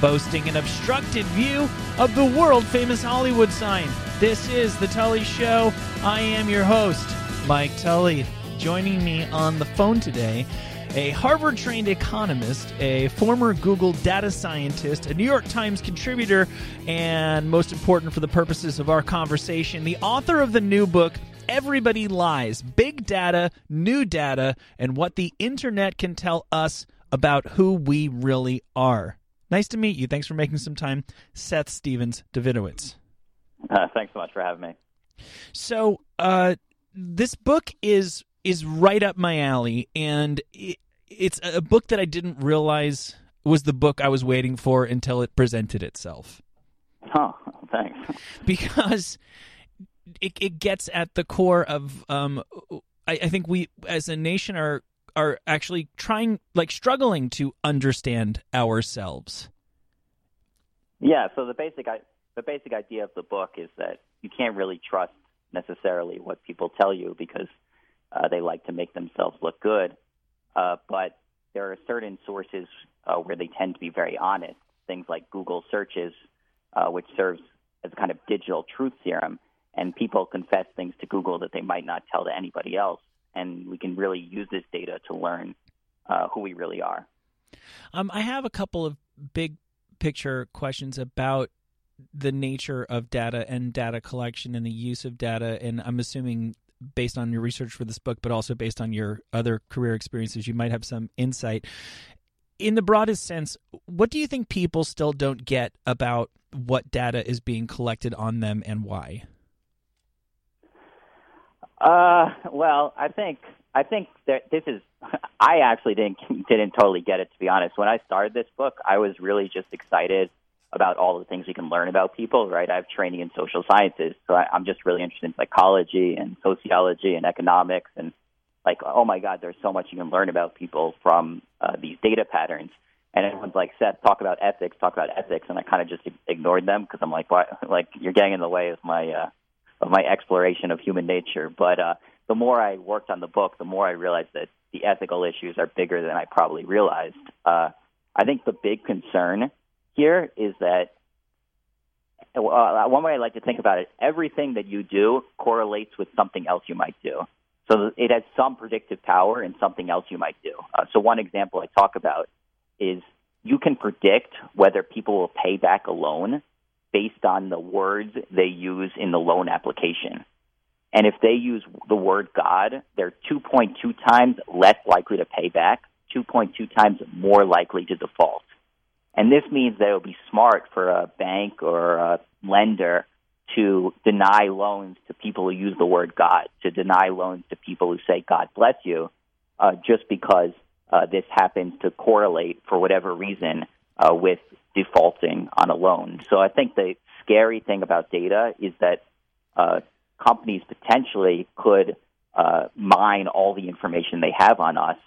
boasting an obstructed view of the world famous Hollywood sign. This is The Tully Show. I am your host, Mike Tully. Joining me on the phone today a Harvard trained economist, a former Google data scientist, a New York Times contributor, and most important for the purposes of our conversation, the author of the new book, Everybody Lies Big Data, New Data, and What the Internet Can Tell Us About Who We Really Are. Nice to meet you. Thanks for making some time. Seth Stephens Davidowitz. Uh, thanks so much for having me. So, uh, this book is is right up my alley, and it, it's a book that I didn't realize was the book I was waiting for until it presented itself. Oh, thanks. Because it, it gets at the core of um, I, I think we as a nation are are actually trying like struggling to understand ourselves. Yeah. So the basic the basic idea of the book is that you can't really trust necessarily what people tell you because uh, they like to make themselves look good. Uh, but there are certain sources uh, where they tend to be very honest. Things like Google searches, uh, which serves as a kind of digital truth serum, and people confess things to Google that they might not tell to anybody else. And we can really use this data to learn uh, who we really are. Um, I have a couple of big picture questions about the nature of data and data collection and the use of data. And I'm assuming based on your research for this book, but also based on your other career experiences, you might have some insight. In the broadest sense, what do you think people still don't get about what data is being collected on them and why? Uh, well, I think I think that this is. I actually didn't didn't totally get it to be honest. When I started this book, I was really just excited about all the things we can learn about people, right? I have training in social sciences, so I, I'm just really interested in psychology and sociology and economics, and like, oh my God, there's so much you can learn about people from uh, these data patterns. And everyone's like, Seth, talk about ethics, talk about ethics, and I kind of just ignored them because I'm like, why? Like, you're getting in the way of my uh, of my exploration of human nature. But uh, the more I worked on the book, the more I realized that the ethical issues are bigger than I probably realized. Uh, I think the big concern here is that uh, one way I like to think about it, everything that you do correlates with something else you might do. So it has some predictive power in something else you might do. Uh, so one example I talk about is you can predict whether people will pay back a loan based on the words they use in the loan application. And if they use the word God, they're 2.2 times less likely to pay back, 2.2 times more likely to default. And this means that it will be smart for a bank or a lender to deny loans to people who use the word God, to deny loans to people who say, God bless you, uh, just because uh, this happens to correlate for whatever reason uh, with defaulting on a loan. So I think the scary thing about data is that uh, companies potentially could uh, mine all the information they have on us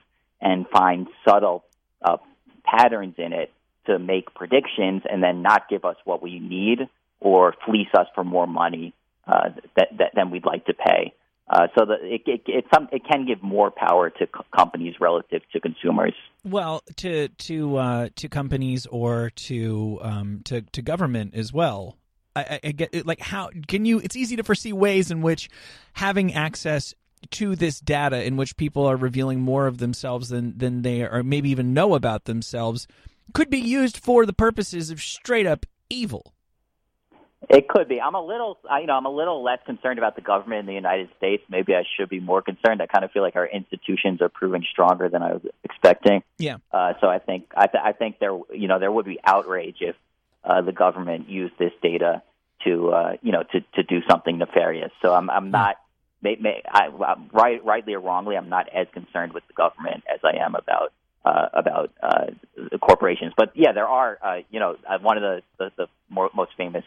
and find subtle uh, patterns in it to make predictions and then not give us what we need or fleece us for more money uh, that, that, than we'd like to pay. Uh, so that it, it, it, some, it can give more power to co- companies relative to consumers. Well, to to uh, to companies or to um, to to government as well. I, I get like how can you? It's easy to foresee ways in which having access to this data, in which people are revealing more of themselves than than they or maybe even know about themselves, could be used for the purposes of straight up evil. It could be. I'm a little, you know, I'm a little less concerned about the government in the United States. Maybe I should be more concerned. I kind of feel like our institutions are proving stronger than I was expecting. Yeah. Uh, so I think, I, th- I think there, you know, there would be outrage if uh, the government used this data to, uh, you know, to to do something nefarious. So I'm, I'm not, may, may, I, right, rightly or wrongly, I'm not as concerned with the government as I am about uh, about uh, corporations. But yeah, there are. Uh, you know, uh, one of the the, the more, most famous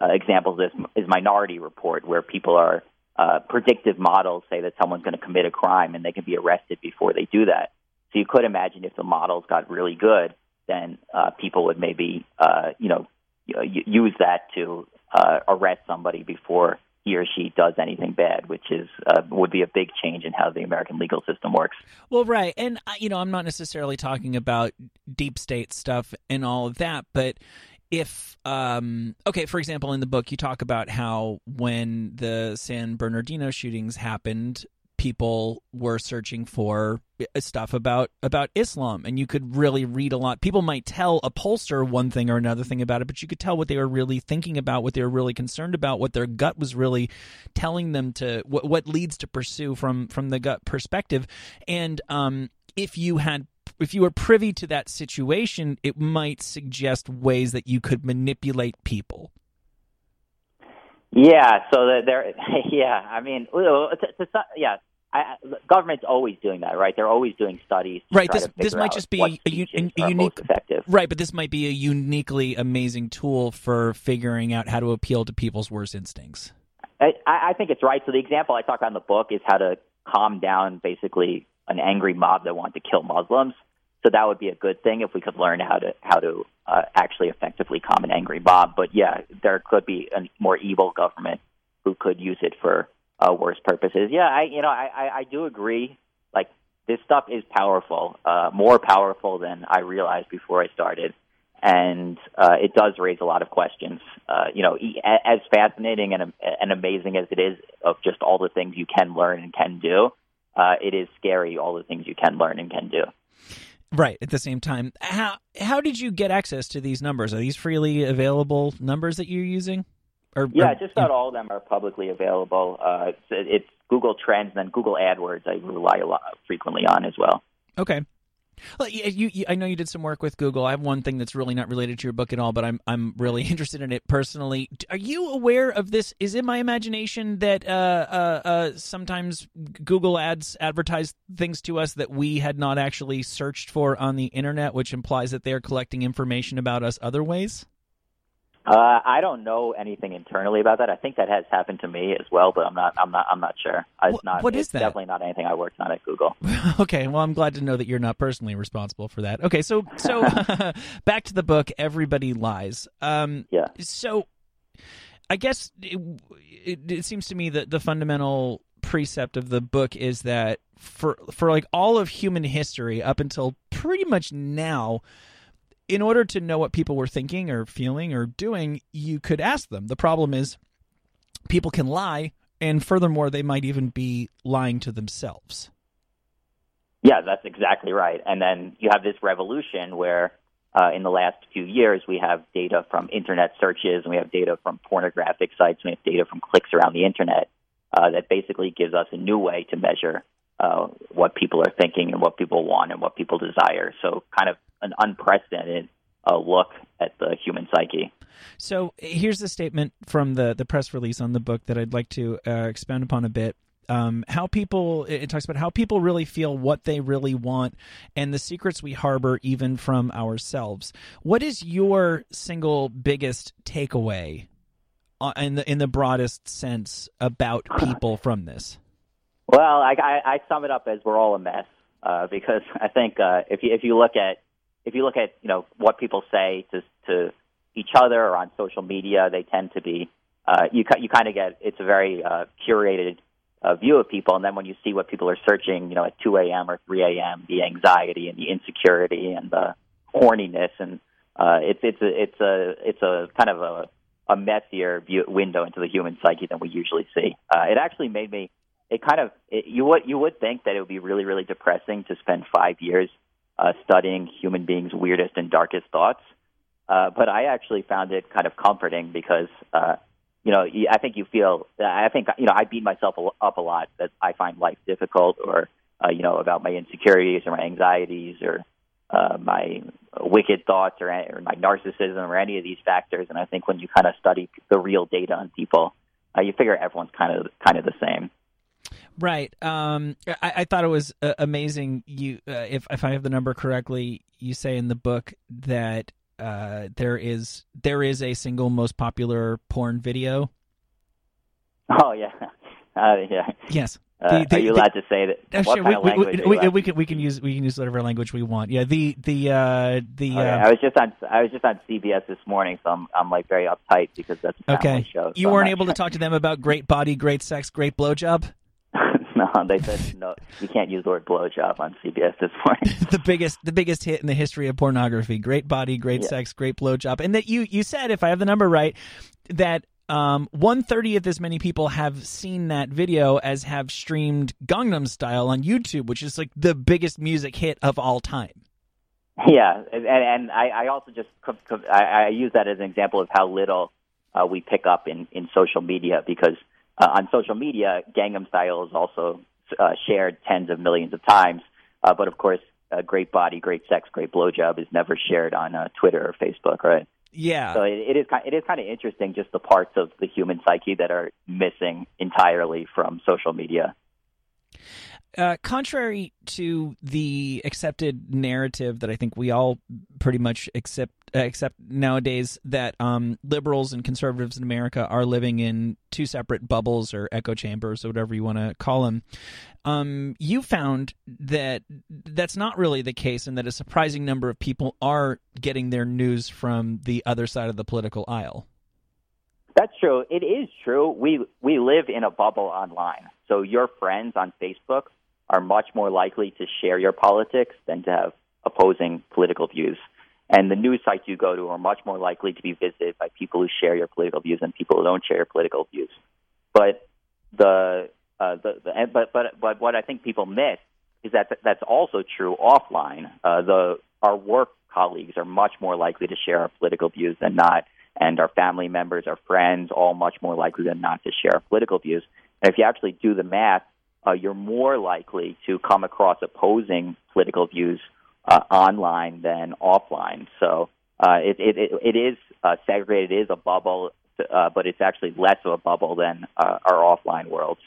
uh, examples of this is Minority Report, where people are uh, predictive models say that someone's going to commit a crime and they can be arrested before they do that. So you could imagine if the models got really good, then uh, people would maybe uh, you know use that to uh, arrest somebody before he or she does anything bad, which is uh, would be a big change in how the American legal system works. Well, right, and uh, you know, I'm not necessarily talking about deep state stuff and all of that, but if um, okay, for example, in the book you talk about how when the San Bernardino shootings happened, people were searching for uh, stuff about about Islam, and you could really read a lot. People might tell a pollster one thing or another thing about it, but you could tell what they were really thinking about, what they were really concerned about, what their gut was really telling them to what, what leads to pursue from from the gut perspective. And um, if you had if you were privy to that situation, it might suggest ways that you could manipulate people. Yeah, so that there, yeah, I mean, to, to, uh, yeah, I, government's always doing that, right? They're always doing studies. right. This this might just be a, a, a unique, effective. Right, but this might be a uniquely amazing tool for figuring out how to appeal to people's worst instincts. I, I think it's right. So the example I talk about in the book is how to calm down basically an angry mob that want to kill Muslims. So that would be a good thing if we could learn how to how to uh, actually effectively calm an angry mob. But yeah, there could be a more evil government who could use it for uh, worse purposes. Yeah, I you know I, I, I do agree. Like this stuff is powerful, uh, more powerful than I realized before I started, and uh, it does raise a lot of questions. Uh, you know, as fascinating and and amazing as it is of just all the things you can learn and can do, uh, it is scary all the things you can learn and can do. Right. At the same time, how how did you get access to these numbers? Are these freely available numbers that you're using? Or, yeah, or, just about all of them are publicly available. Uh, it's, it's, Google Trends and then Google AdWords. I rely a lot frequently on as well. Okay. Well, you, you, I know you did some work with Google. I have one thing that's really not related to your book at all, but I'm I'm really interested in it personally. Are you aware of this? Is it my imagination that uh, uh, uh, sometimes Google ads advertise things to us that we had not actually searched for on the internet, which implies that they are collecting information about us other ways? Uh, I don't know anything internally about that. I think that has happened to me as well, but I'm not. I'm not. I'm not sure. It's not. What is that? Definitely not anything I worked on at Google. okay. Well, I'm glad to know that you're not personally responsible for that. Okay. So, so back to the book. Everybody lies. Um, yeah. So, I guess it, it, it seems to me that the fundamental precept of the book is that for for like all of human history up until pretty much now in order to know what people were thinking or feeling or doing, you could ask them. The problem is people can lie, and furthermore, they might even be lying to themselves. Yeah, that's exactly right. And then you have this revolution where uh, in the last few years we have data from internet searches and we have data from pornographic sites, and we have data from clicks around the internet uh, that basically gives us a new way to measure uh, what people are thinking and what people want and what people desire. So, kind of an unprecedented uh, look at the human psyche. So, here's the statement from the the press release on the book that I'd like to uh, expound upon a bit. Um, how people it talks about how people really feel what they really want and the secrets we harbor even from ourselves what is your single biggest takeaway uh, in the in the broadest sense about people from this well, I, I, I sum it up as we're all a mess uh, because I think uh, if you if you look at if you look at you know what people say to to each other or on social media, they tend to be uh, you you kind of get it's a very uh, curated uh, view of people, and then when you see what people are searching, you know, at 2 a.m. or 3 a.m., the anxiety and the insecurity and the horniness, and uh, it's it's a it's a it's a kind of a a messier view, window into the human psyche than we usually see. Uh, it actually made me it kind of it, you would you would think that it would be really really depressing to spend five years uh, studying human beings' weirdest and darkest thoughts. Uh, but I actually found it kind of comforting because uh, you know I think you feel I think you know I beat myself up a lot that I find life difficult or uh, you know about my insecurities or my anxieties or uh, my wicked thoughts or, or my narcissism or any of these factors. And I think when you kind of study the real data on people, uh, you figure everyone's kind of kind of the same. Right. Um, I, I thought it was uh, amazing. You, uh, if if I have the number correctly, you say in the book that uh, there is there is a single most popular porn video. Oh yeah, uh, yeah. Yes. Uh, The- the- are you the- allowed to say that? Oh, what sure, kind we, of language? we, we, we can we can use we can use whatever language we want. Yeah. The the uh, the Okay, uh, I was just on I was just on CBS this morning, so I'm I'm like very uptight because that's okay. show. You so I'm weren't able to talk to them about great body, great sex, great blowjob. no, they said no. You can't use the word blowjob on CBS this morning. the biggest the biggest hit in the history of pornography. Great body, great Yeah. sex, great blowjob. And that you you said, if I have the number right, that um one thirtieth as many people have seen that video as have streamed Gangnam Style on YouTube, which is like the biggest music hit of all time. yeah, and, and I, I also just I, I use that as an example of how little uh, we pick up in in social media because uh, on social media, Gangnam Style is also uh, shared tens of millions of times, uh, but of course. Uh, great body, great sex, great blowjob is never shared on uh, Twitter or Facebook, right? Yeah. So it, it is it is kind of interesting, just the parts of the human psyche that are missing entirely from social media. Uh, contrary to the accepted narrative that I think we all pretty much accept uh, accept nowadays, that um, liberals and conservatives in America are living in two separate bubbles or echo chambers or whatever you want to call them. Um, you found that that's not really the case, and that a surprising number of people are getting their news from the other side of the political aisle. That's true. It is true. We we live in a bubble online. So your friends on Facebook are much more likely to share your politics than to have opposing political views. And the news sites you go to are much more likely to be visited by people who share your political views than people who don't share your political views. But the uh, the, the but but but what I think people miss is that that's also true offline. Uh, the our work colleagues are much more likely to share our political views than not, and our family members, our friends, all much more likely than not to share our political views. And if you actually do the math, uh, you're more likely to come across opposing political views uh, online than offline. So uh, it, it, it, is uh, segregated, it is a bubble, uh, but it's actually less of a bubble than uh, our offline worlds.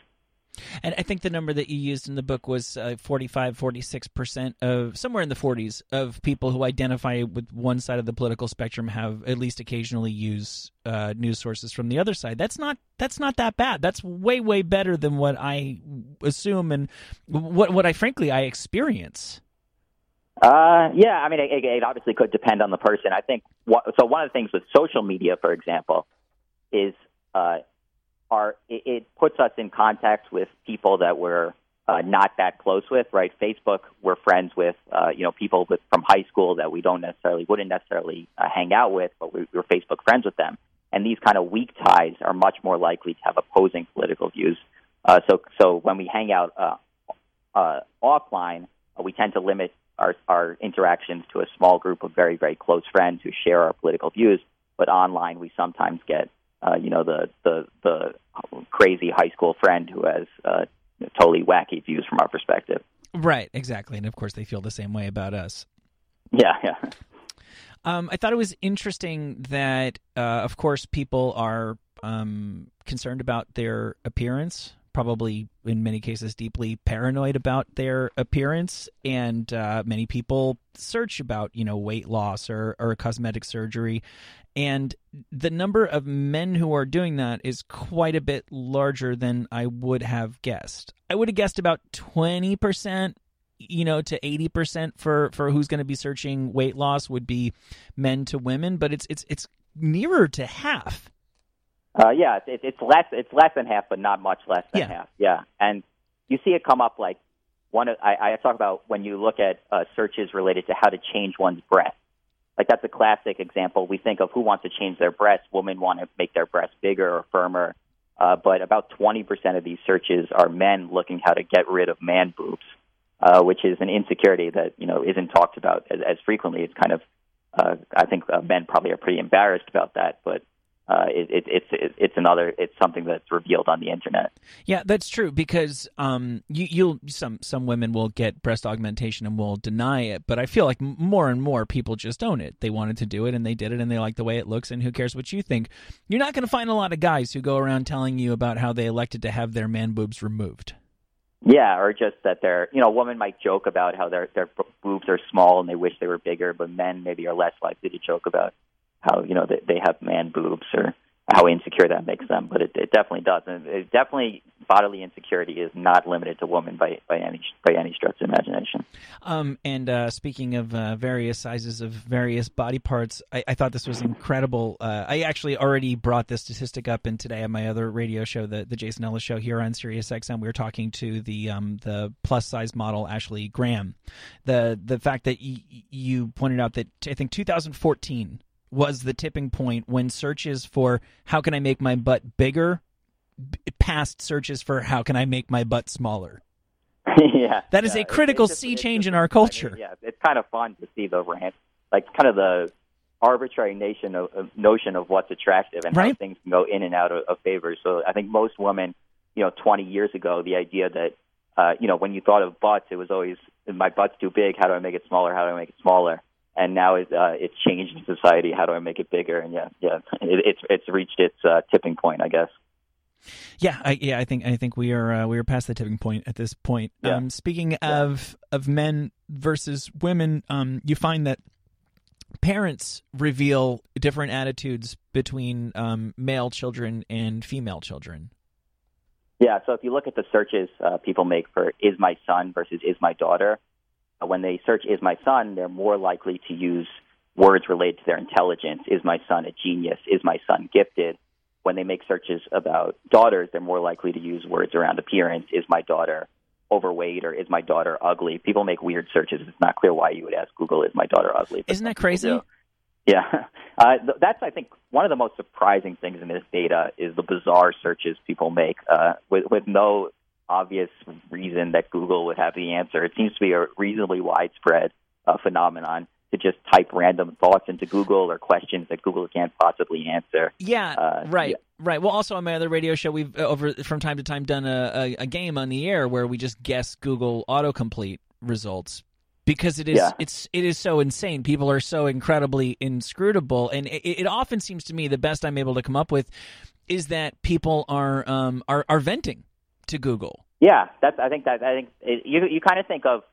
And I think the number that you used in the book was uh, 45, 46% of somewhere in the 40s of people who identify with one side of the political spectrum have at least occasionally use uh, news sources from the other side. That's not that's not that bad. That's way way better than what I assume and what what I frankly I experience. Uh, yeah, I mean, it, it obviously could depend on the person. I think what, so. One of the things with social media, for example, is uh, are it, it puts us in contact with people that we're uh, not that close with. Right? Facebook, we're friends with, uh, you know, people with from high school that we don't necessarily wouldn't necessarily uh, hang out with, but we, we're Facebook friends with them. And these kind of weak ties are much more likely to have opposing political views. Uh, so, so when we hang out uh, uh, offline, uh, we tend to limit our, our interactions to a small group of very, very close friends who share our political views. But online, we sometimes get, uh, you know, the, the the crazy high school friend who has uh, totally wacky views from our perspective. Right, exactly. And of course they feel the same way about us. Yeah, yeah. Um, I thought it was interesting that, uh, of course, people are um, concerned about their appearance. Probably, in many cases, deeply paranoid about their appearance, and uh, many people search about, you know, weight loss or, or cosmetic surgery, and the number of men who are doing that is quite a bit larger than I would have guessed. I would have guessed about twenty percent you know to 80% for for who's going to be searching weight loss would be men to women but it's it's it's nearer to half Uh, yeah, it's, it's less. It's less than half, but not much less than Yeah. half. Yeah, and you see it come up like one. Of, I, I talk about when you look at uh, searches related to how to change one's breast. Like that's a classic example. We think of who wants to change their breasts. Women want to make their breasts bigger or firmer, uh, but about 20% of these searches are men looking how to get rid of man boobs, uh, which is an insecurity that you know isn't talked about as, as frequently. It's kind of uh, I think uh, men probably are pretty embarrassed about that, but uh, it, it, it's it, it's another it's something that's revealed on the internet. yeah that's true because um you you'll some some women will get breast augmentation and will deny it but i feel like more and more people just own it. They wanted to do it and they did it and they like the way it looks and who cares what you think. You're not going to find a lot of guys who go around telling you about how they elected to have their man boobs removed. Yeah, or just that they're, you know, a woman might joke about how their their boobs are small and they wish they were bigger, but men maybe are less likely to joke about how you know they, they have man boobs or how insecure that makes them. But it, it definitely does, and it definitely bodily insecurity is not limited to women by by any by any stretch of imagination. Um, and uh, speaking of uh, various sizes of various body parts, I, I thought this was incredible. Uh, I actually already brought this statistic up in today on my other radio show, the the Jason Ellis show here on Sirius XM. We were talking to the um, the plus size model Ashley Graham. The the fact that y- you pointed out that I think 2014 was the tipping point when searches for how can I make my butt bigger past searches for how can I make my butt smaller. yeah, that is yeah. a critical just, sea change just, in our culture. I mean, yeah, it's kind of fun to see the rant, like kind of the arbitrary nation of, of notion of what's attractive and right? how things can go in and out of, of favor. So I think most women, you know, 20 years ago, the idea that uh, you know when you thought of butts, it was always my butt's too big. How do I make it smaller? How do I make it smaller? And now it, uh, it's changed in society. How do I make it bigger? And yeah, yeah, it, it's it's reached its uh, tipping point, I guess. Yeah, I, yeah, I think I think we are uh, we are past the tipping point at this point. Yeah. Um, speaking of of men versus women, um, you find that parents reveal different attitudes between um, male children and female children. Yeah, so if you look at the searches uh, people make for "is my son" versus "is my daughter," when they search "is my son," they're more likely to use words related to their intelligence. Is my son a genius? Is my son gifted? When they make searches about daughters, they're more likely to use words around appearance. Is my daughter overweight or is my daughter ugly? People make weird searches. It's not clear why you would ask Google, "Is my daughter ugly?" Isn't that crazy? Do. Yeah, uh, that's I think one of the most surprising things in this data is the bizarre searches people make uh, with with no obvious reason that Google would have the answer. It seems to be a reasonably widespread uh, phenomenon to just type random thoughts into Google or questions that Google can't possibly answer. Yeah, Uh, right, yeah. right. Well, also on my other radio show, we've uh, over from time to time done a, a, a game on the air where we just guess Google autocomplete results because it is Yeah. it's it is so insane. People are so incredibly inscrutable, and it, it often seems to me the best I'm able to come up with is that people are um are are venting to Google. Yeah, that's. I think that. I think it, you you kind of think of,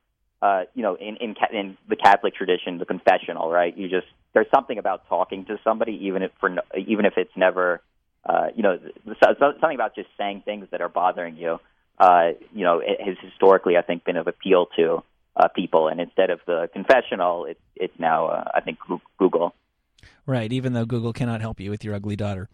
uh, you know, in in in the Catholic tradition, the confessional, right? You just there's something about talking to somebody, even if for no, even if it's never, uh, you know, so, so, something about just saying things that are bothering you. Uh, you know, it has historically, I think, been of appeal to uh, people, and instead of the confessional, it's it's now, uh, I think, Google. Right, even though Google cannot help you with your ugly daughter.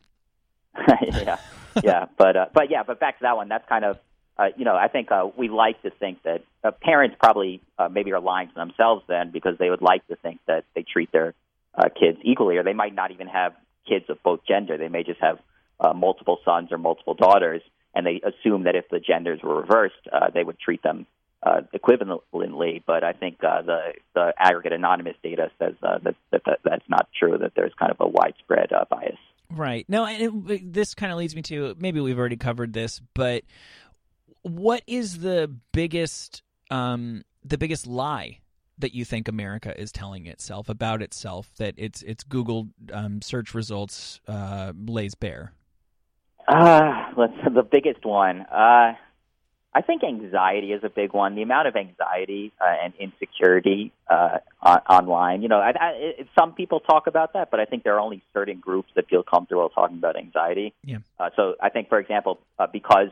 yeah, yeah, but uh, but yeah, but back to that one. That's kind of uh, you know I think uh, we like to think that uh, parents probably uh, maybe are lying to themselves then because they would like to think that they treat their uh, kids equally, or they might not even have kids of both gender. They may just have uh, multiple sons or multiple daughters, and they assume that if the genders were reversed, uh, they would treat them uh, equivalently. But I think uh, the the aggregate anonymous data says uh, that, that, that that's not true. That there's kind of a widespread uh, bias. Right. No, and it, this kind of leads me to maybe we've already covered this, but what is the biggest um, the biggest lie that you think America is telling itself about itself that its its Google um, search results uh, lays bare? Uh, let's the biggest one. Uh, I think anxiety is a big one. The amount of anxiety uh, and insecurity uh, on, online. You know, I, I, it, some people talk about that, but I think there are only certain groups that feel comfortable talking about anxiety. Yeah. Uh, so I think, for example, uh, because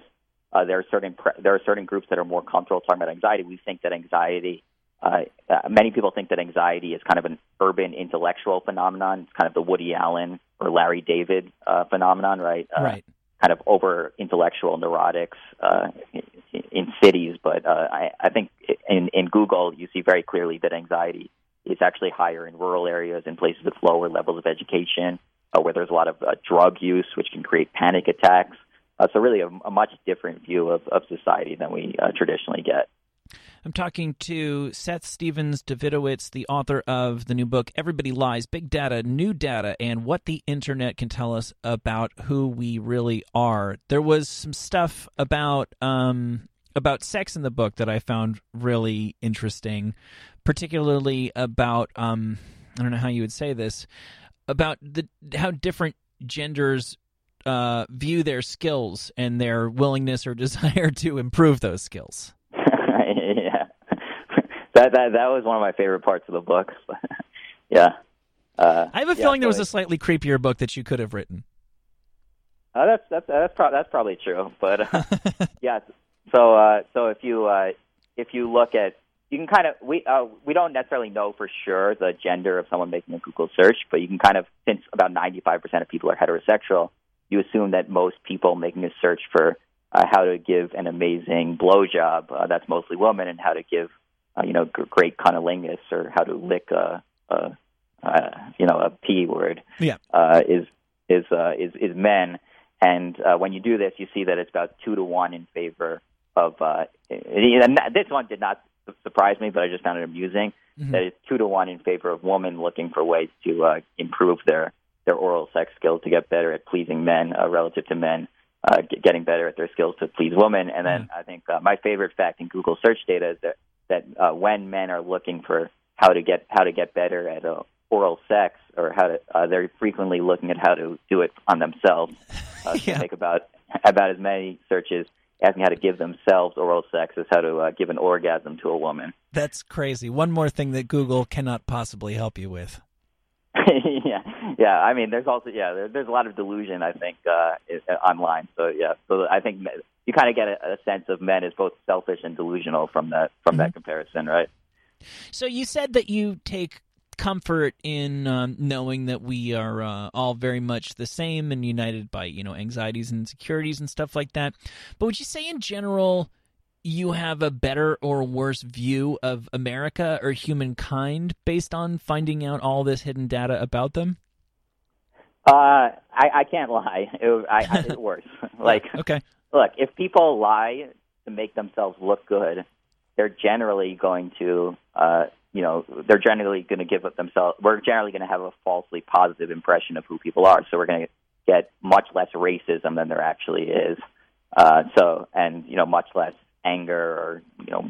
uh, there are certain pre- there are certain groups that are more comfortable talking about anxiety, we think that anxiety. Uh, uh, many people think that anxiety is kind of an urban intellectual phenomenon. It's kind of the Woody Allen or Larry David uh, phenomenon, right? Uh, right. kind of over intellectual neurotics uh, in, cities, but uh, I, I think in, in Google you see very clearly that anxiety is actually higher in rural areas, in places with lower levels of education, uh, where there's a lot of uh, drug use, which can create panic attacks. Uh, so really, a, a much different view of, of society than we uh, traditionally get. I'm talking to Seth Stephens Davidowitz, the author of the new book, Everybody Lies Big Data, New Data, and What the Internet Can Tell Us About Who We Really Are. There was some stuff about. Um, about sex in the book that I found really interesting, particularly about um, I don't know how you would say this about the how different genders uh, view their skills and their willingness or desire to improve those skills. That that that was one of my favorite parts of the book. yeah, uh, I have a yeah, feeling there was a slightly creepier book that you could have written. Uh, that's that's that's, pro- that's probably true, but uh, yeah. So uh, so if you uh, if you look at you can kind of we uh, we don't necessarily know for sure the gender of someone making a Google search, but you can kind of since about ninety five percent of people are heterosexual, you assume that most people making a search for uh, how to give an amazing blowjob uh, that's mostly women, and how to give uh, you know great cunnilingus or how to lick a, a uh, you know a p word Yeah. uh, is is uh, is is men. And uh, when you do this, you see that it's about two to one in favor of. Uh, and this one did not surprise me, but I just found it amusing Mhm. that it's two to one in favor of women looking for ways to uh, improve their their oral sex skills to get better at pleasing men uh, relative to men uh, getting better at their skills to please women. And then I think uh, my favorite fact in Google search data is that that uh, when men are looking for how to get how to get better at uh, oral sex or how to uh, they're frequently looking at how to do it on themselves. Uh, Yeah. Think about about as many searches asking how to give themselves oral sex as how to uh, give an orgasm to a woman. That's crazy. One more thing that Google cannot possibly help you with. yeah, yeah. I mean, there's also yeah, there, there's a lot of delusion. I think uh, online. So yeah, so I think you kind of get a, a sense of men as both selfish and delusional from that from that comparison, right? So you said that you take comfort in um, knowing that we are uh, all very much the same and united by you know anxieties and insecurities and stuff like that. But would you say in general you have a better or worse view of America or humankind based on finding out all this hidden data about them? Uh, I, I can't lie. It, I, I, it's worse. like, okay, look, if people lie to make themselves look good, they're generally going to, uh, you know, they're generally going to give up themselves. We're generally going to have a falsely positive impression of who people are. So we're going to get much less racism than there actually is. Uh, so, and you know, much less anger or you know,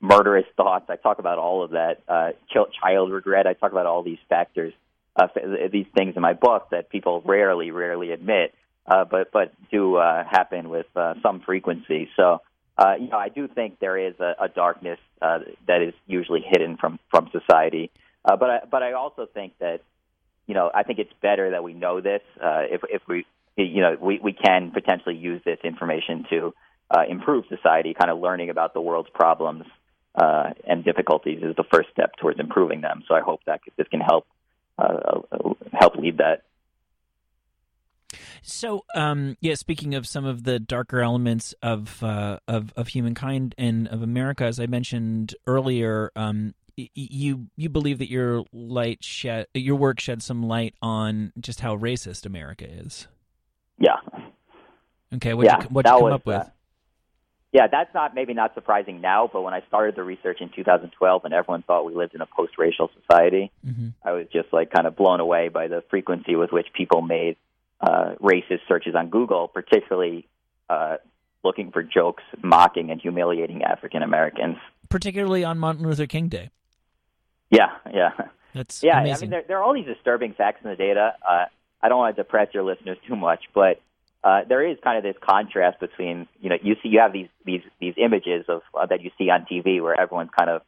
murderous thoughts. I talk about all of that. Uh, ch- child regret. I talk about all these factors, uh, these things in my book that people rarely, rarely admit, uh, but but do uh, happen with uh, some frequency. So. Uh, you know, I do think there is a, a darkness uh, that is usually hidden from from society, uh, but I, but I also think that you know I think it's better that we know this. Uh, if if we you know we we can potentially use this information to uh, improve society. Kind of learning about the world's problems uh, and difficulties is the first step towards improving them. So I hope that this can help uh, help lead that. So, um, yeah. Speaking of some of the darker elements of uh, of of humankind and of America, as I mentioned earlier, um, y- you you believe that your light shed your work shed some light on just how racist America is. Yeah. Okay, what yeah, you, what you come was, up with? uh, yeah, that's not maybe not surprising now, but when I started the research in 2012 and everyone thought we lived in a post-racial society, hmm I was just like kind of blown away by the frequency with which people made uh, racist searches on Google, particularly uh, looking for jokes mocking and humiliating African Americans. Particularly on Martin Luther King Day. Yeah, yeah, That's yeah. I mean, there, there are all these disturbing facts in the data. Uh, I don't want to depress your listeners too much, but uh, there is kind of this contrast between you know you see you have these these these images of uh, that you see on TV where everyone's kind of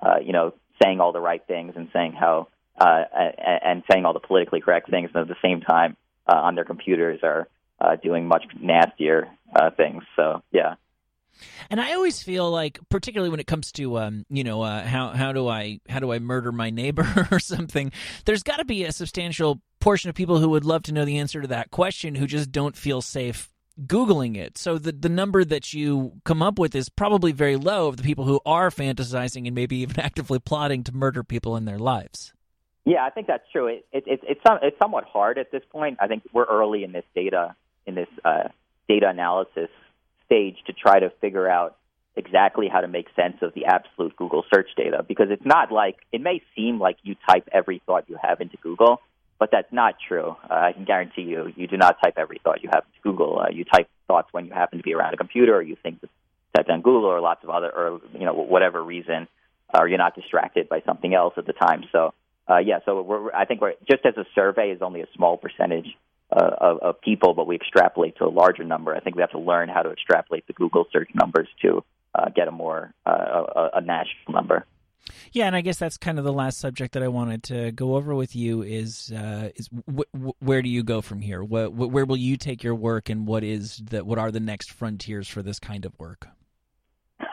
uh, you know saying all the right things and saying how uh, and, and saying all the politically correct things, and at the same time uh, on their computers are uh, doing much nastier uh, things. So yeah. And I always feel like, particularly when it comes to, um, you know, uh, how how do I how do I murder my neighbor or something? There's got to be a substantial portion of people who would love to know the answer to that question, who just don't feel safe googling it. So the the number that you come up with is probably very low of the people who are fantasizing and maybe even actively plotting to murder people in their lives. Yeah, I think that's true. It, it, it, it's some, it's somewhat hard at this point. I think we're early in this data in this uh, data analysis stage to try to figure out exactly how to make sense of the absolute Google search data because it's not like it may seem like you type every thought you have into Google, but that's not true. Uh, I can guarantee you, you do not type every thought you have into Google. Uh, you type thoughts when you happen to be around a computer, or you think that that's on Google, or lots of other, or you know, whatever reason, or you're not distracted by something else at the time. So uh, yeah, so we're, I think we're just as a survey is only a small percentage uh, of, of people, but we extrapolate to a larger number. I think we have to learn how to extrapolate the Google search numbers to uh, get a more uh, a, a national number. Yeah, and I guess that's kind of the last subject that I wanted to go over with you is uh, is where do you go from here? Wh- where will you take your work, and what is the what are the next frontiers for this kind of work?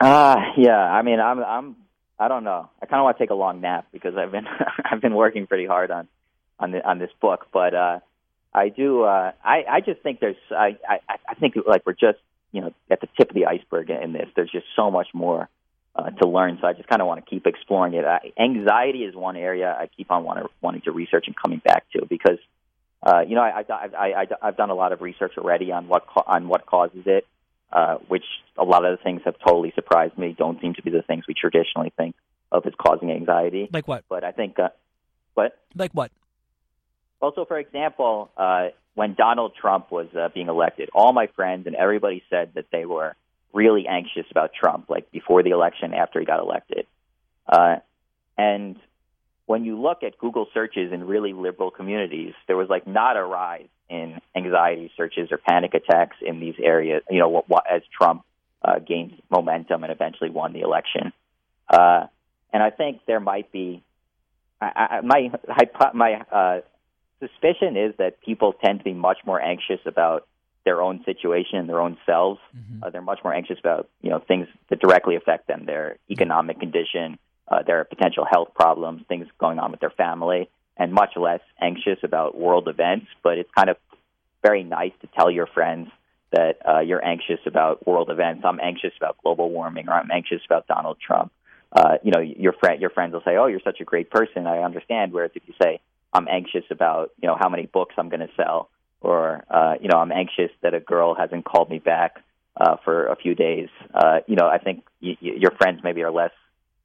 Uh yeah, I mean, I'm I'm I don't know. I kind of want to take a long nap because I've been I've been working pretty hard on on the, on this book, but uh I do uh I I just think there's I I I think like we're just, you know, at the tip of the iceberg in this. There's just so much more uh, to learn. So I just kind of want to keep exploring it. I, anxiety is one area I keep on want to, wanting to research and coming back to because, uh, you know, I, I, I, I, I've done a lot of research already on what on what causes it, uh, which a lot of the things have totally surprised me. Don't seem to be the things we traditionally think of as causing anxiety. Like what? But I think, uh, what? Like what? Also, for example, uh, when Donald Trump was uh, being elected, all my friends and everybody said that they were really anxious about Trump, like before the election, after he got elected. Uh, and when you look at Google searches in really liberal communities, there was like not a rise in anxiety searches or panic attacks in these areas. You know, what, what, as Trump uh, gained momentum and eventually won the election. Uh, and I think there might be I, I, my my uh, suspicion is that people tend to be much more anxious about their own situation and their own selves. Mm-hmm. Uh, they're much more anxious about you know things that directly affect them, their economic condition, uh, their potential health problems, things going on with their family, and much less anxious about world events. But it's kind of very nice to tell your friends that uh, you're anxious about world events. I'm anxious about global warming, or I'm anxious about Donald Trump. Uh, you know, your friend, your friends will say, "Oh, you're such a great person. I understand." Whereas if you say, "I'm anxious about you know how many books I'm going to sell," or uh, you know I'm anxious that a girl hasn't called me back uh, for a few days. Uh, you know I think y- y- your friends maybe are less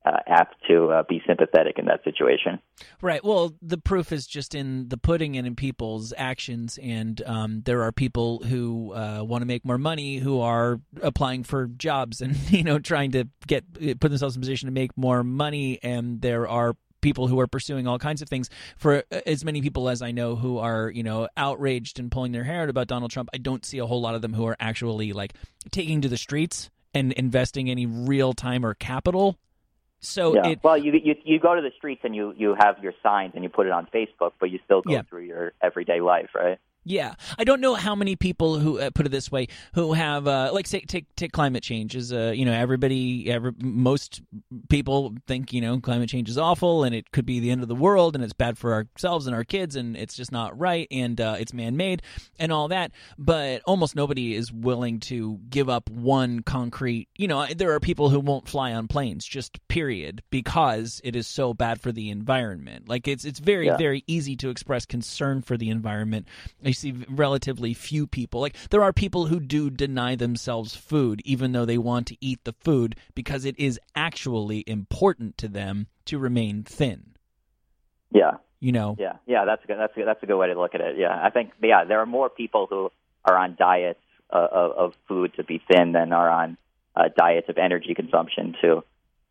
uh, apt to uh, be sympathetic in that situation. Right. Well, the proof is just in the pudding and in people's actions. And um, there are people who uh, want to make more money who are applying for jobs and you know trying to get put themselves in a position to make more money. And there are people who are pursuing all kinds of things. For uh, as many people as I know who are, you know, outraged and pulling their hair out about Donald Trump, I don't see a whole lot of them who are actually like taking to the streets and investing any real time or capital. So yeah. it, well, you, you you go to the streets and you you have your signs and you put it on Facebook, but you still go yeah. through your everyday life, right? Yeah, I don't know how many people who uh, put it this way who have uh, like say take take climate change is uh, you know everybody every, most people think you know climate change is awful and it could be the end of the world and it's bad for ourselves and our kids and it's just not right and uh, it's man made and all that. But almost nobody is willing to give up one concrete you know there are people who won't fly on planes just period because it is so bad for the environment. Like it's it's very yeah. very easy to express concern for the environment see relatively few people. Like there are people who do deny themselves food, even though they want to eat the food because it is actually important to them to remain thin. Yeah. You know. Yeah. Yeah. That's a good, that's a, that's a good way to look at it. Yeah. I think yeah there are more people who are on diets uh, of, of food to be thin than are on uh, diets of energy consumption to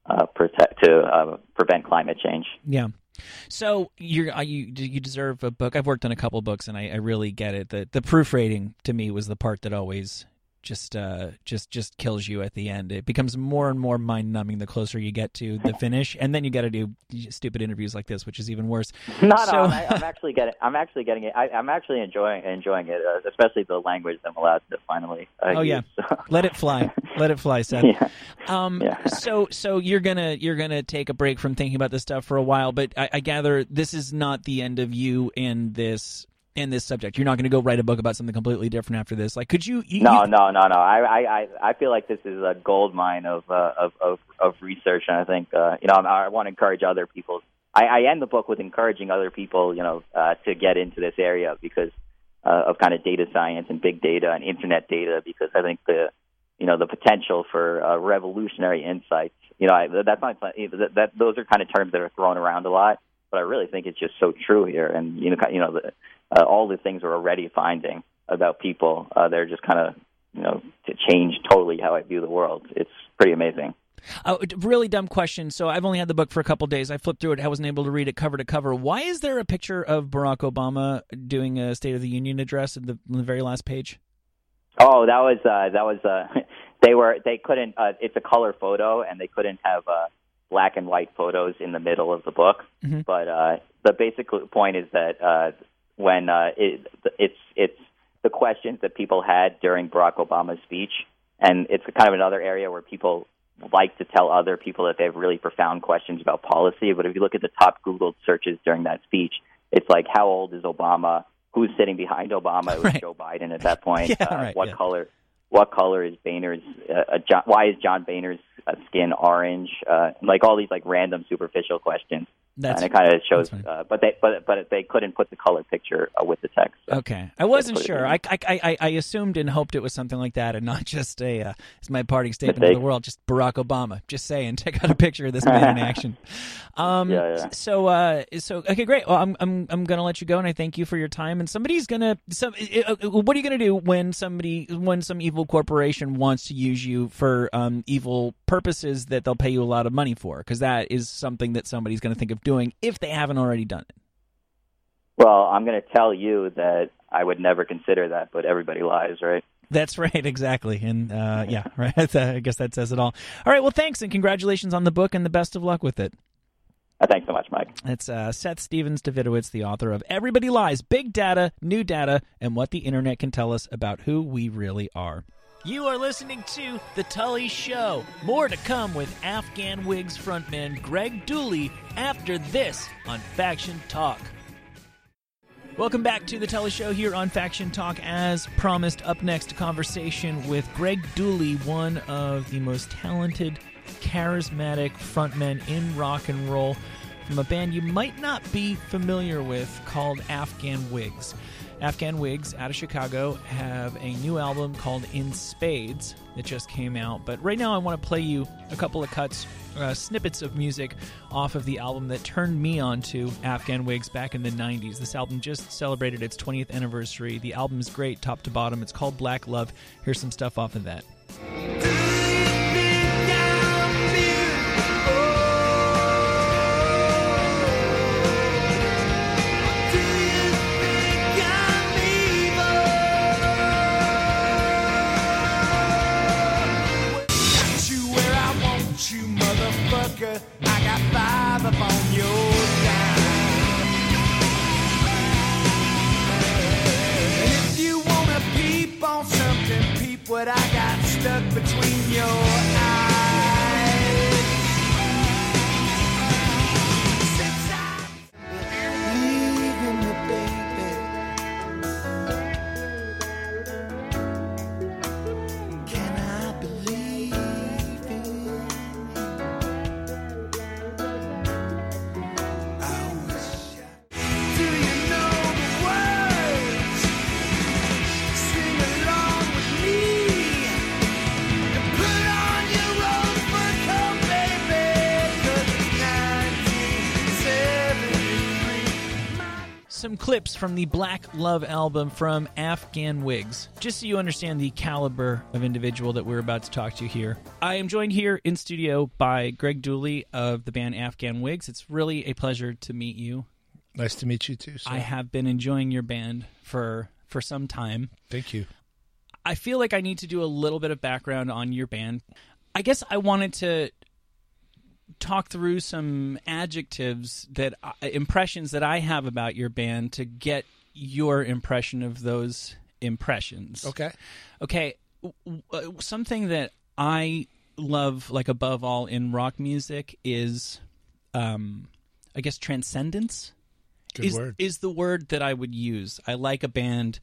uh, protect to uh, prevent climate change. Yeah. So you're uh, you you deserve a book. I've worked on a couple books, and I, I really get it. The the proofreading to me was the part that always just uh just just kills you at the end. It becomes more and more mind numbing the closer you get to the finish, and then you got to do stupid interviews like this, which is even worse. Not so, I, am actually getting I'm actually getting it. I, am actually enjoying enjoying it, uh, especially the language I'm allowed to finally. Uh, oh use, yeah, so. let it fly, let it fly, Seth. Yeah. Um, yeah. So so you're gonna you're gonna take a break from thinking about this stuff for a while, but I, I gather this is not the end of you and this in this subject. You're not going to go write a book about something completely different after this. Like, could you? you no, you... no, no, no. I, I, I feel like this is a gold mine of uh, of, of of research, and I think uh, you know I, I want to encourage other people. I, I end the book with encouraging other people, you know, uh, to get into this area because uh, of kind of data science and big data and internet data, because I think the you know the potential for uh, revolutionary insights. You know, I, that's not that, that those are kind of terms that are thrown around a lot, but I really think it's just so true here. And you know, you know, the, uh, all the things we're already finding about people, uh, they're just kind of you know to change totally how I view the world. It's pretty amazing. Oh, really dumb question. So I've only had the book for a couple days. I flipped through it. I wasn't able to read it cover to cover. Why is there a picture of Barack Obama doing a State of the Union address at the, on the very last page? Oh, that was uh, that was uh, they were they couldn't. Uh, it's a color photo, and they couldn't have uh, black and white photos in the middle of the book. Mhm. But uh, the basic point is that uh, when uh, it, it's it's the questions that people had during Barack Obama's speech, and it's kind of another area where people like to tell other people that they have really profound questions about policy. But if you look at the top Googled searches during that speech, it's like how old is Obama? Who's sitting behind Obama? It was Right. Joe Biden at that point. Yeah, uh, right, what yeah. color? What color is Boehner's? Uh, uh, John, why is John Boehner's skin orange? Uh, like all these like random superficial questions, That's and it kind of shows. Uh, but they but but they couldn't put the color picture uh, with the text. So. Okay, I wasn't sure. I, I, I, I assumed and hoped it was something like that, and not just a. Uh, it's my parting statement to the world. Just Barack Obama. Just saying. Check out a picture of this man in action. Um, Yeah, yeah. So, uh, so okay, great. Well, I'm, I'm, I'm gonna let you go, and I thank you for your time. And somebody's gonna. Some. Uh, what are you gonna do when somebody, when some evil corporation wants to use you for um, evil purposes that they'll pay you a lot of money for? Because that is something that somebody's gonna think of doing if they haven't already done it. Well, I'm going to tell you that I would never consider that, but everybody lies, right? That's right, exactly, and uh, yeah, right. I guess that says it all. All right, well, thanks and congratulations on the book, and the best of luck with it. Uh, thanks so much, Mike. It's uh, Seth Stephens Davidowitz, the author of Everybody Lies: Big Data, New Data, and What the Internet Can Tell Us About Who We Really Are. You are listening to The Tully Show. More to come with Afghan Whigs frontman Greg Dulli after this on Faction Talk. Welcome back to the Tully Show here on Faction Talk. As promised, up next, a conversation with Greg Dulli, one of the most talented, charismatic frontmen in rock and roll from a band you might not be familiar with called Afghan Whigs. Afghan Whigs out of Chicago have a new album called In Spades that just came out. But right now, I want to play you a couple of cuts, uh, snippets of music off of the album that turned me on to Afghan Whigs back in the 90s. This album just celebrated its 20th anniversary. The album is great, top to bottom. It's called Black Love. Here's some stuff off of that. Some clips from the Black Love album from Afghan Whigs, just so you understand the caliber of individual that we're about to talk to here. I am joined here in studio by Greg Dulli of the band Afghan Whigs. It's really a pleasure to meet you. Nice to meet you too. Sir. I have been enjoying your band for for some time. Thank you. I feel like I need to do a little bit of background on your band. I guess I wanted to talk through some adjectives that uh, impressions that I have about your band to get your impression of those impressions. Okay. Okay, w- w- uh, something that I love like above all in rock music is um I guess transcendence Good is word. is the word that I would use. I like a band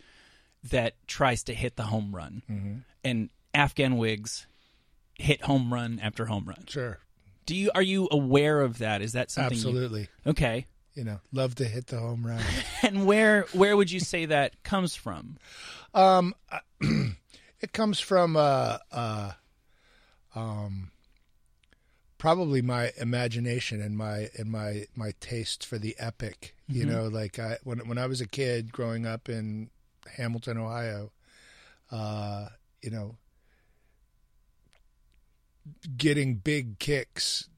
that tries to hit the home run, Mm-hmm. and Afghan Whigs hit home run after home run. sure. Do you are you aware of that? Is that something? you- Absolutely. okay. You know, love to hit the home run. And where where would you say that comes from? um, it comes from uh, uh, um, probably my imagination and my and my my taste for the epic. You know, like I when when I was a kid growing up in Hamilton, Ohio, uh, you know, getting big kicks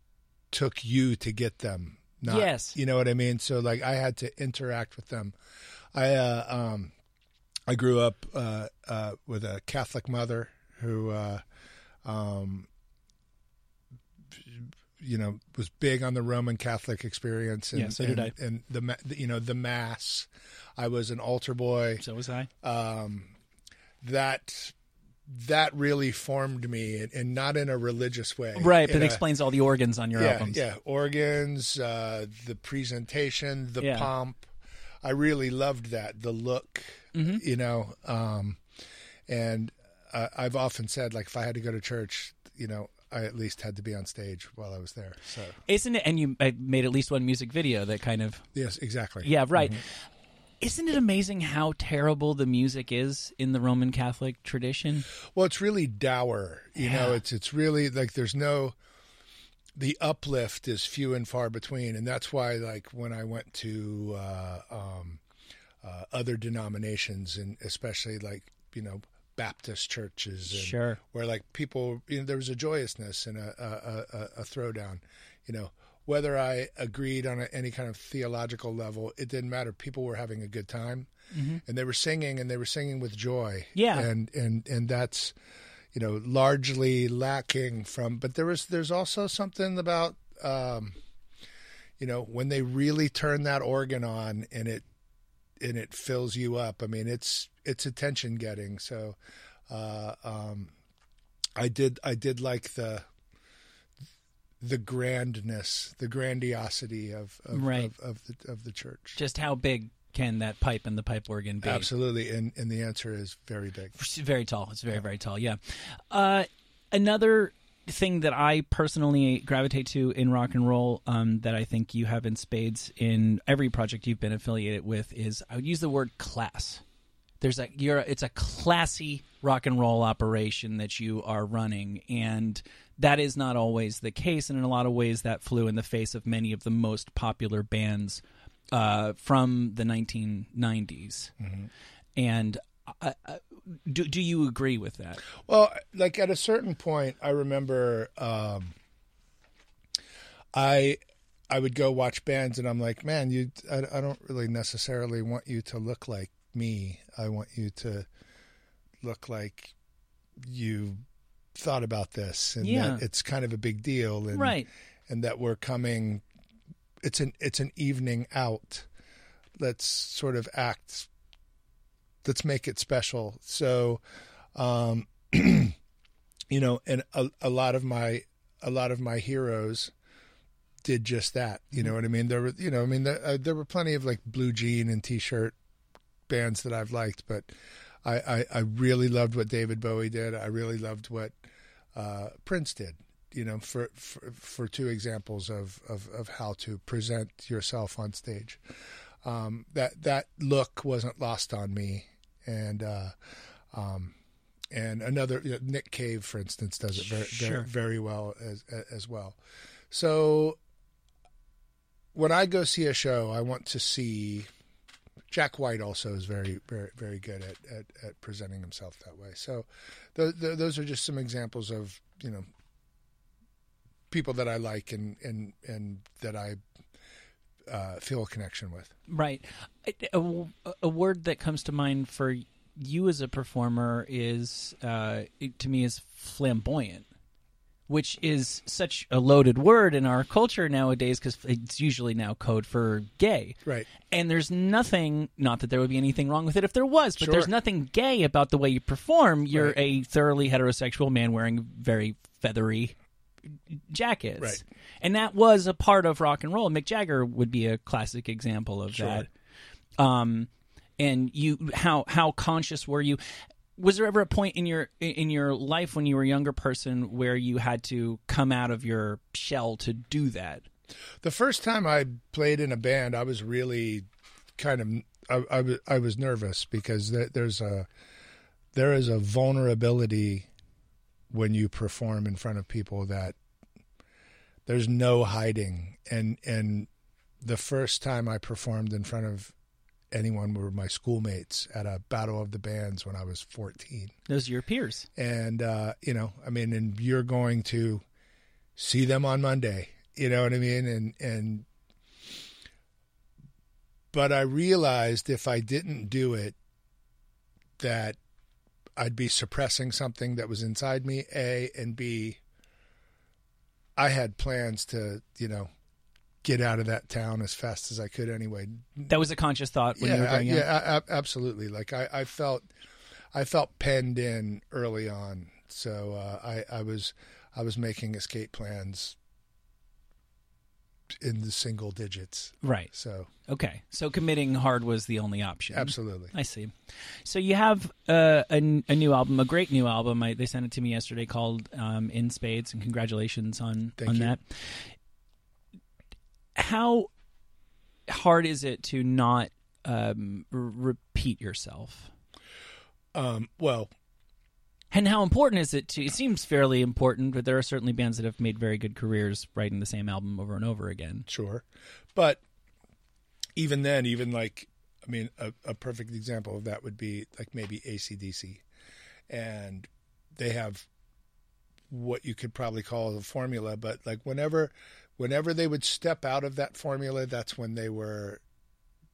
took you to get them. Not, Yes. you know what I mean. So like I had to interact with them. I uh, um, I grew up uh, uh, with a Catholic mother who, uh, um, you know, was big on the Roman Catholic experience. And, Yeah, so did and, I. And the you know the mass. I was an altar boy So was I. um, that that really formed me, and, and not in a religious way. Right, but In it a- explains all the organs on your yeah, albums. yeah, organs, uh, the presentation, the Yeah. pomp. I really loved that, the look, Mm-hmm. you know. Um, and uh, I've often said, like, if I had to go to church, you know, I at least had to be on stage while I was there. So Isn't it? And you made at least one music video that kind of. yes, exactly. Yeah, right. Mm-hmm. Isn't it amazing how terrible the music is in the Roman Catholic tradition? Well, it's really dour. You know, it's it's really like there's no the uplift is few and far between, and that's why like when I went to uh, um, uh, other denominations, and especially like you know Baptist churches, and Sure. where like people, you know, there was a joyousness and a a, a, a throwdown. You know, whether I agreed on a, any kind of theological level, it didn't matter. People were having a good time, and they were singing, and they were singing with joy. Yeah. and and and that's you know largely lacking from. But there was there's also something about. Um, you know when they really turn that organ on and it and it fills you up i mean it's it's attention getting so uh um i did i did like the the grandness the grandiosity of of, Right. of, of the of the church Just how big can that pipe and the pipe organ be? absolutely and and the answer is very big very tall. It's very, very tall. Yeah. Uh, another thing that I personally gravitate to in rock and roll um, that I think you have in spades in every project you've been affiliated with is I would use the word class. There's a you're it's a classy rock and roll operation that you are running and that is not always the case and in a lot of ways that flew in the face of many of the most popular bands uh, from the 1990s and uh, uh, do do you agree with that? Well, like at a certain point, I remember um, I I would go watch bands, and I'm like, man, you, I, I don't really necessarily want you to look like me. I want you to look like you thought about this, and Yeah. that it's kind of a big deal, and Right. and that we're coming. It's an it's an evening out. Let's sort of act. Let's make it special. So, um, you know, and a, a lot of my a lot of my heroes did just that. You know what I mean? There were, you know, I mean, there, uh, there were plenty of like blue jean and t-shirt bands that I've liked, but I, I, I really loved what David Bowie did. I really loved what uh, Prince did. You know, for, for for two examples of, of, of how to present yourself on stage. Um, that that look wasn't lost on me, and uh, um, and another you know, Nick Cave, for instance, does it very Sure. very, very well as as well. So when I go see a show, I want to see. Jack White also is very very very good at at, at presenting himself that way. So th- th- those are just some examples of you know people that I like and and and that I uh, feel a connection with. Right. A, a- a word that comes to mind for you as a performer is, uh, to me, is flamboyant, which is such a loaded word in our culture nowadays because it's usually now code for gay. Right. And there's nothing, not that there would be anything wrong with it if there was, but Sure. there's nothing gay about the way you perform. You're Right. a thoroughly heterosexual man wearing very feathery jackets. Right. And that was a part of rock and roll. Mick Jagger would be a classic example of Sure. that. Um, and you, how how conscious were you? Was there ever a point in your in your life when you were a younger person where you had to come out of your shell to do that? The first time I played in a band, I was really kind of I, I, was- I was nervous because there, there's a there is a vulnerability when you perform in front of people that there's no hiding and and the first time I performed in front of anyone were my schoolmates at a battle of the bands when I was 14. Those are your peers. And, uh, you know, I mean, and you're going to see them on Monday, you know what I mean? And, and, but I realized if I didn't do it, that I'd be suppressing something that was inside me, A, and B, I had plans to, you know, get out of that town as fast as I could anyway. That was a conscious thought when yeah, you were I- growing up. yeah, a- absolutely. Like I, I felt, I felt penned in early on. So uh, I, I was, I was making escape plans in the single digits. Right. So Okay. So committing hard was the only option. absolutely. I see. So you have uh, a, a new album, a great new album. I, they sent it to me yesterday called um, "In Spades," and congratulations on Thank on you. that. How hard is it to not um, r- repeat yourself? Um, well, And how important is it to? It seems fairly important, but there are certainly bands that have made very good careers writing the same album over and over again. Sure. But even then, even like, I mean, a, a perfect example of that would be like maybe ACDC. And they have what you could probably call a formula, but like whenever, whenever they would step out of that formula, that's when they were,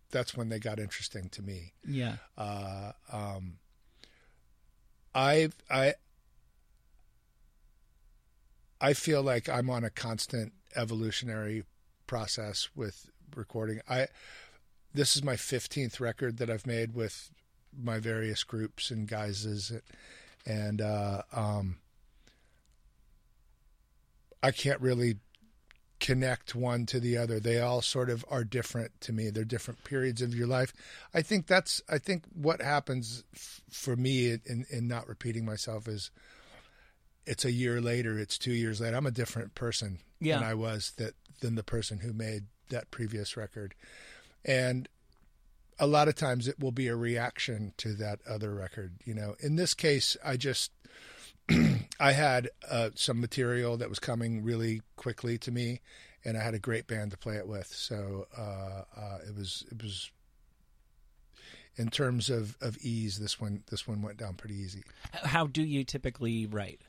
that's when they got interesting to me. Yeah. Uh, um, I I I feel like I'm on a constant evolutionary process with recording. I this is my 15th record that I've made with my various groups and guises, and uh, um, I can't really connect one to the other. They all sort of are different to me. They're different periods of your life. I think that's I think what happens f- for me in in not repeating myself is it's a year later, it's 2 years later. I'm a different person Yeah. than I was that than the person who made that previous record. And a lot of times it will be a reaction to that other record, you know. In this case, I just I had uh, some material that was coming really quickly to me, and I had a great band to play it with. So uh, uh, it was it was in terms of, of ease. This one this one went down pretty easy. How do you typically write?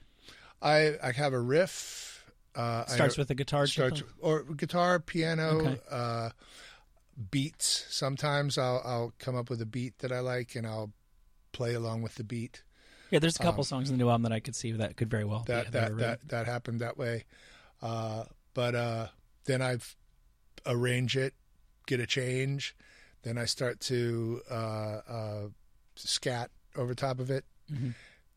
I I have a riff. Uh, Starts I, with a guitar. starts or guitar, piano, Okay. uh, beats. Sometimes I'll I'll come up with a beat that I like, and I'll play along with the beat. Yeah, there's a couple songs in the new album that I could see that could very well um, that be, that that, that happened that way. Uh, but uh, then I've arrange it, get a change, then I start to uh, uh, scat over top of it. Mhm.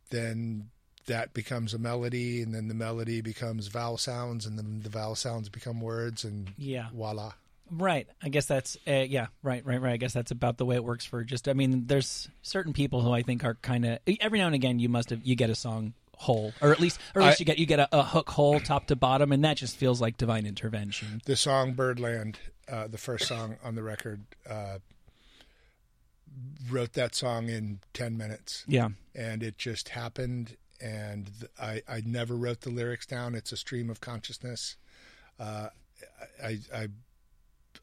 Then that becomes a melody, and then the melody becomes vowel sounds, and then the vowel sounds become words, and Yeah. voila. Right. I guess that's uh, yeah. Right. Right. Right. I guess that's about the way it works for just. I mean, there's certain people who I think are kind of every now and again you must have you get a song whole, or at least or at least I- you get you get a, a hook whole top to bottom, and that just feels like divine intervention. the song Birdland, uh, the first song on the record, uh, wrote that song in 10 minutes Yeah. and it just happened. And th- I, I never wrote the lyrics down. It's a stream of consciousness. Uh, I, I,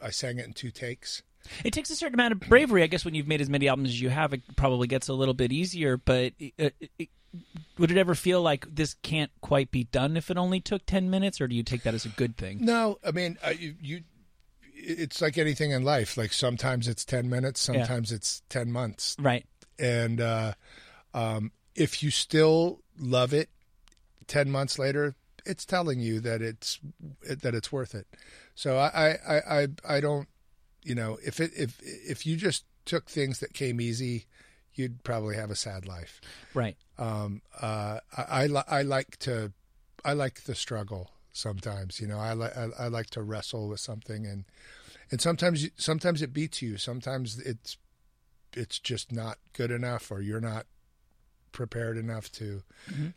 I sang it in two takes. It takes a certain amount of bravery, I guess, when you've made as many albums as you have. It probably gets a little bit easier. But uh, it, would it ever feel like this can't quite be done if it only took ten minutes, or do you take that as a good thing? No, I mean, uh, you, you, it's like anything in life. Like sometimes it's 10 minutes, sometimes it's 10 months. Right. and uh, um, if you still love it 10 months later it's telling you that it's that it's worth it. So i i i, I don't you know if it if if you just took things that came easy you'd probably have a sad life. Right. um uh i i, li- I like to i like the struggle sometimes you know i like I, I like to wrestle with something and and sometimes sometimes it beats you. Sometimes it's it's just not good enough or you're not prepared enough to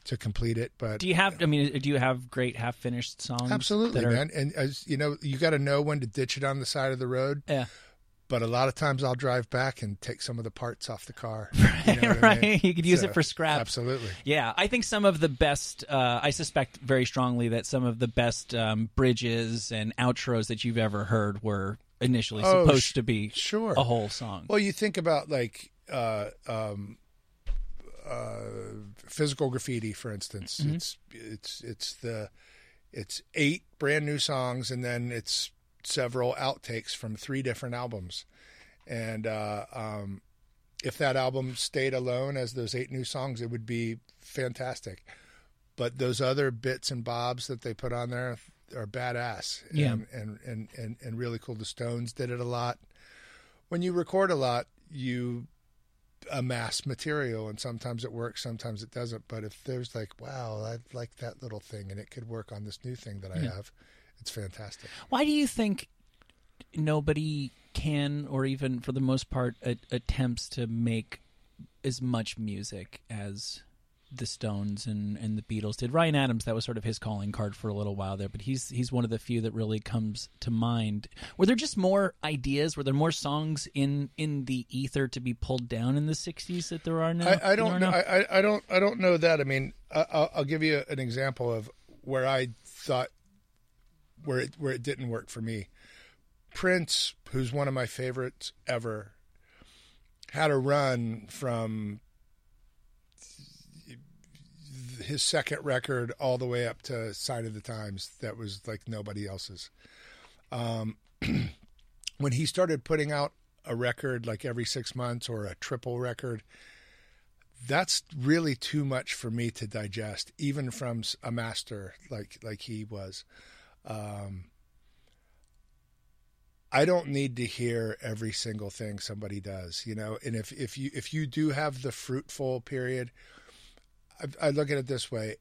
to complete it but Mm-hmm. Do you have? I mean, do you have great half finished songs? absolutely are- man and as you know you got to know when to ditch it on the side of the road Yeah. but a lot of times i'll drive back and take some of the parts off the car you know what I right. mean? You could use So, it for scrap. absolutely Yeah, I think some of the best. Uh, I suspect very strongly that some of the best um, bridges and outros that you've ever heard were initially Oh, supposed sh- to be sure. a whole song. Well, you think about like uh, um, uh, physical graffiti, for instance. It's it's it's the it's eight brand new songs, and then it's several outtakes from three different albums. And uh, um, if that album stayed alone as those eight new songs, it would be fantastic. But those other bits and bobs that they put on there are badass. Yeah. And, and, and, and, and really cool. The Stones did it a lot. When you record a lot, you amass material, and sometimes it works, sometimes it doesn't. But if there's like, wow, I like that little thing, and it could work on this new thing that I Yeah. have, it's fantastic. Why do you think nobody can, or even for the most part, a- attempts to make as much music as the Stones and, and the Beatles did? Ryan Adams, that was sort of his calling card for a little while there, but he's he's one of the few that really comes to mind. Were there just more ideas? Were there more songs in in the ether to be pulled down in the '60s that there are now? I, I don't know. I, I- I don't. I don't know that. I mean, I, I'll, I'll give you an example of where I thought where it where it didn't work for me. Prince, who's one of my favorites ever, had a run from his second record all the way up to Sign of the Times that was like nobody else's. Um, when he started putting out a record like every six months or a triple record, that's really too much for me to digest, even from a master like like he was. Um, I don't need to hear every single thing somebody does, you know. And if if you if you do have the fruitful period, I, I look at it this way: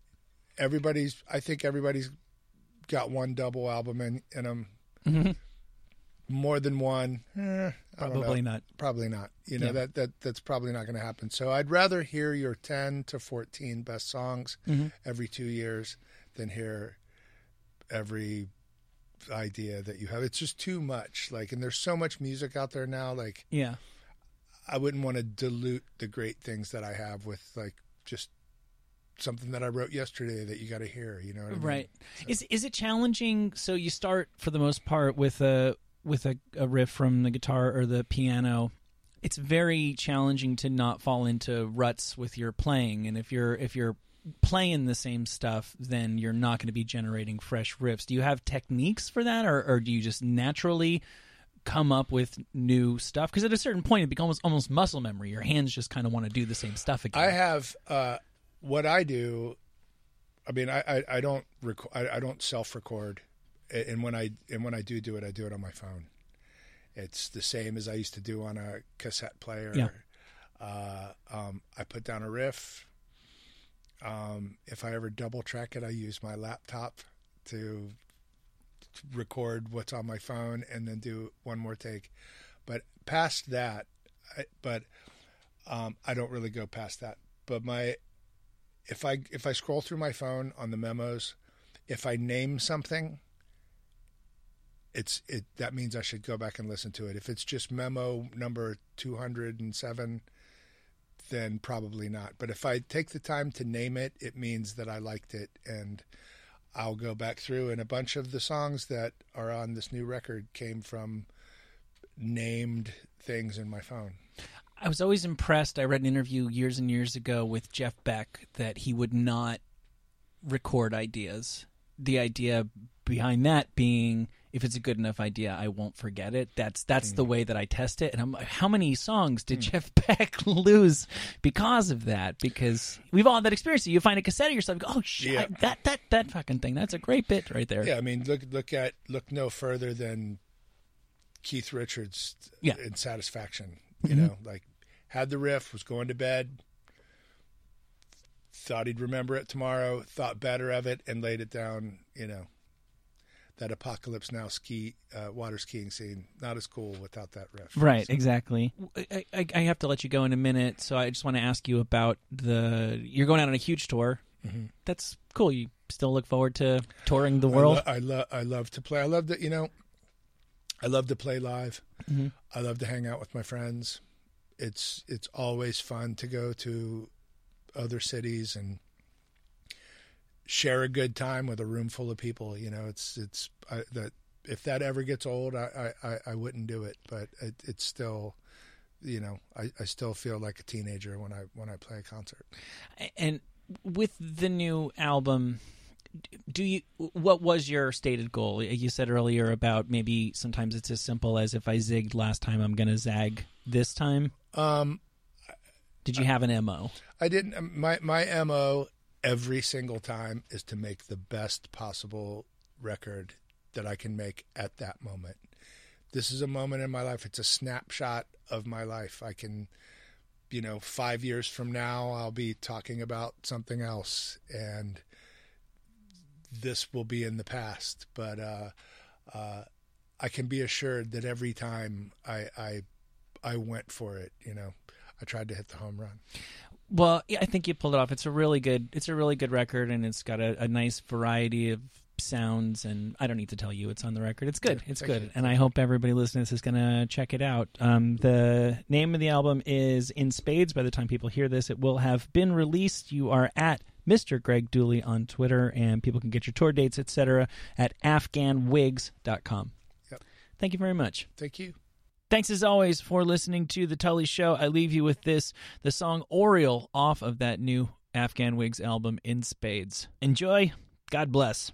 everybody's. I think everybody's got one double album in in them. Mhm. More than one, eh, I don't know Probably not. probably not you know Yeah. that that that's probably not going to happen so i'd rather hear your 10 to 14 best songs Mm-hmm. every 2 years than hear every idea that you have it's just too much like and there's so much music out there now like Yeah. i wouldn't want to dilute the great things that i have with like just something that i wrote yesterday that you got to hear you know what I mean? Right. Is is it challenging? So you start for the most part with a with a, a riff from the guitar or the piano. It's very challenging to not fall into ruts with your playing, and if you're if you're playing the same stuff, then you're not going to be generating fresh riffs. Do you have techniques for that, or, or do you just naturally come up with new stuff? Because at a certain point, it becomes almost muscle memory. Your hands just kind of want to do the same stuff again. I have uh, what I do. I mean, I, I, I don't rec- I, I don't self record, and when I and when I do do it, I do it on my phone. It's the same as I used to do on a cassette player. Yeah. Uh, um, I put down a riff. Um, if I ever double track it, I use my laptop to record what's on my phone and then do one more take. But past that, I, but um, I don't really go past that. But my if I if I scroll through my phone on the memos, if I name something, it's it that means I should go back and listen to it. If it's just memo number two hundred and seven, then probably not. But if I take the time to name it, it means that I liked it and I'll go back through and a bunch of the songs that are on this new record came from named things in my phone. I was always impressed. I read an interview years and years ago with Jeff Beck that he would not record ideas. The idea behind that being if it's a good enough idea, I won't forget it. That's that's the way that I test it. And I'm how many songs did Jeff Beck lose because of that? Because we've all had that experience. You find a cassette of yourself, you go, oh shit, Yeah. that that that fucking thing. That's a great bit right there. Yeah, I mean, look look at look no further than Keith Richards Yeah. Mm-hmm. in Satisfaction. You know, like had the riff, was going to bed, thought he'd remember it tomorrow, thought better of it, and laid it down. You know, that Apocalypse Now ski uh, water skiing scene not as cool without that riff. Right, So- exactly. I, I, I have to let you go in a minute, so I just want to ask you about the. You're going out on a huge tour. That's cool. You still look forward to touring the world. I, lo- I love I love to play. I love to you know. I love to play live. Mm-hmm. I love to hang out with my friends. It's it's always fun to go to other cities and share a good time with a room full of people. You know, it's it's I, that if that ever gets old, I I, I wouldn't do it. But it, it's still, you know, I, I still feel like a teenager when I when I play a concert. And with the new album, do you what was your stated goal? You said earlier about maybe sometimes it's as simple as if I zigged last time, I'm going to zag this time. Um, Did you have an mo? I didn't. um, My my mo every single time is to make the best possible record that I can make at that moment. This is a moment in my life. It's a snapshot of my life. I can, you know, five years from now, I'll be talking about something else, and this will be in the past. But uh, uh, I can be assured that every time I, I I went for it, you know, I tried to hit the home run. Well, yeah, I think you pulled it off. It's a really good. It's a really good record, and it's got a, a nice variety of sounds. And I don't need to tell you, it's on the record. It's good. It's thank good, you. and I hope everybody listening to this is gonna check it out. Um, the name of the album is In Spades. By the time people hear this, it will have been released. You are at Mr. Greg Dulli on Twitter, and people can get your tour dates, etc., at AfghanWhigs.com. Yep. Thank you very much. Thank you. Thanks as always for listening to the Tully Show. I leave you with this the song Oriole off of that new Afghan Whigs album In Spades. Enjoy. God bless.